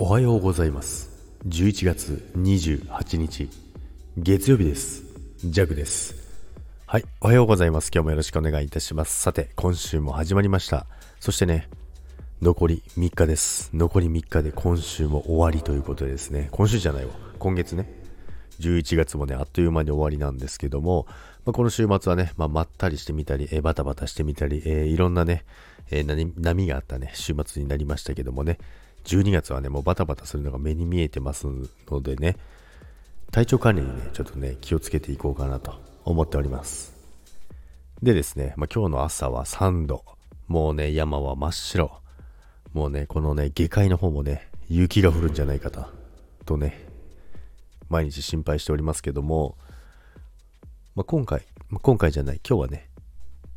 おはようございます。11月28日月曜日です。ジャグです。はいおはようございます。今日もよろしくお願いいたします。さて今週も始まりました。そしてね残り3日です。残り3日で今週も終わりということでですね。今週じゃないわ。今月ね。11月もねあっという間に終わりなんですけども、まあ、この週末はね、まあ、まったりしてみたり、えー、バタバタしてみたり、えー、いろんなね、えー、波があったね週末になりましたけどもね。12月はね、もうバタバタするのが目に見えてますのでね、体調管理にね、ちょっとね、気をつけていこうかなと思っております。でですね、まあ、今日の朝は3度。もうね、山は真っ白。もうね、このね、下界の方もね、雪が降るんじゃないかと、とね、毎日心配しておりますけども、まあ、今回、まあ、今回じゃない、今日はね、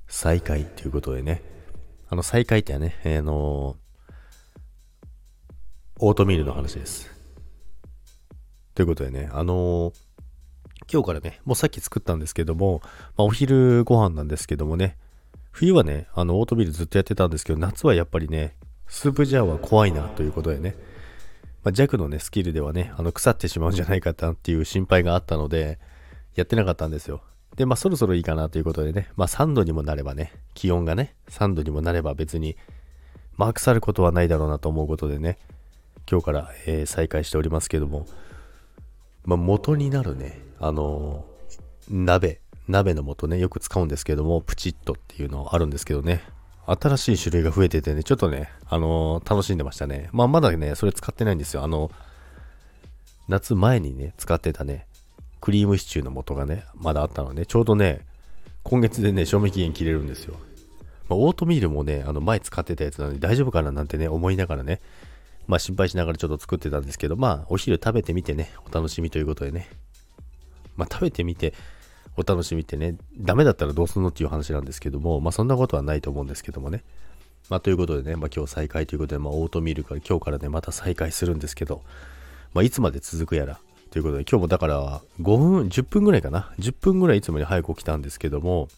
再開ということでね、あの再開ってね、あのーオートミールの話です。ということでね、あのー、今日からね、もうさっき作ったんですけども、まあ、お昼ご飯なんですけどもね、冬はね、あの、オートミールずっとやってたんですけど、夏はやっぱりね、スープジャーは怖いなということでね、まあ、弱のね、スキルではね、あの、腐ってしまうんじゃないかっていう心配があったので、やってなかったんですよ。で、まあ、そろそろいいかなということでね、まあ、3度にもなればね、気温がね、3度にもなれば別に、まあ、腐ることはないだろうなと思うことでね、今日から、えー、再開しておりますけども、まあ、元になるね、あのー、鍋、鍋の素ね、よく使うんですけども、プチッとっていうのあるんですけどね、新しい種類が増えててね、ちょっとね、あのー、楽しんでましたね。まあ、まだね、それ使ってないんですよ。あの、夏前にね、使ってたね、クリームシチューの素がね、まだあったので、ちょうどね、今月でね、賞味期限切れるんですよ。まあ、オートミールもね、あの前使ってたやつなので大丈夫かななんてね、思いながらね、まあ心配しながらちょっと作ってたんですけど、まあお昼食べてみてね、お楽しみということでね。まあ食べてみて、お楽しみってね、ダメだったらどうするのっていう話なんですけども、まあそんなことはないと思うんですけどもね。まあということでね、まあ今日再開ということで、まあオートミールから今日からね、また再開するんですけど、まあいつまで続くやら、ということで、今日もだから5分、10分ぐらいかな？10分ぐらいいつもより早く起きたんですけども、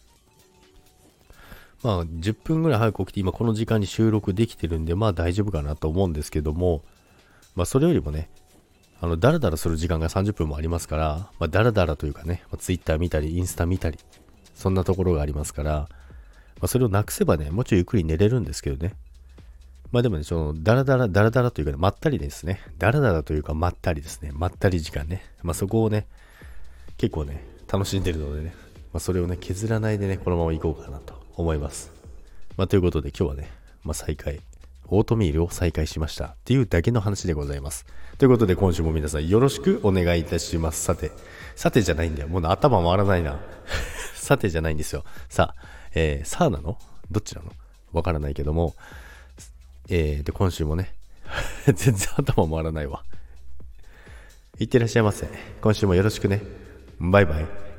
まあ、10分ぐらい早く起きて、今この時間に収録できてるんで、まあ大丈夫かなと思うんですけども、まあそれよりもね、あの、だらだらする時間が30分もありますから、まあ、だらだらというかね、まあ、Twitter 見たり、インスタ見たり、そんなところがありますから、まあ、それをなくせばね、もうちょいゆっくり寝れるんですけどね。まあでもね、その、だらだら、だらだらというか、ね、まったりですね。だらだらというか、まったりですね。まったり時間ね。まあそこをね、結構ね、楽しんでるのでね、まあそれをね、削らないでね、このまま行こうかなと思います。まあ、ということで今日はね、まあ、再開、オートミールを再開しましたっていうだけの話でございます。ということで今週も皆さんよろしくお願いいたします。さて、さてじゃないんだよ。もう頭回らないな。さてじゃないんですよ。さあ、えー、さあなの？どっちなの？わからないけども、えー、で、今週もね、全然頭回らないわ。いってらっしゃいませ。今週もよろしくね。バイバイ。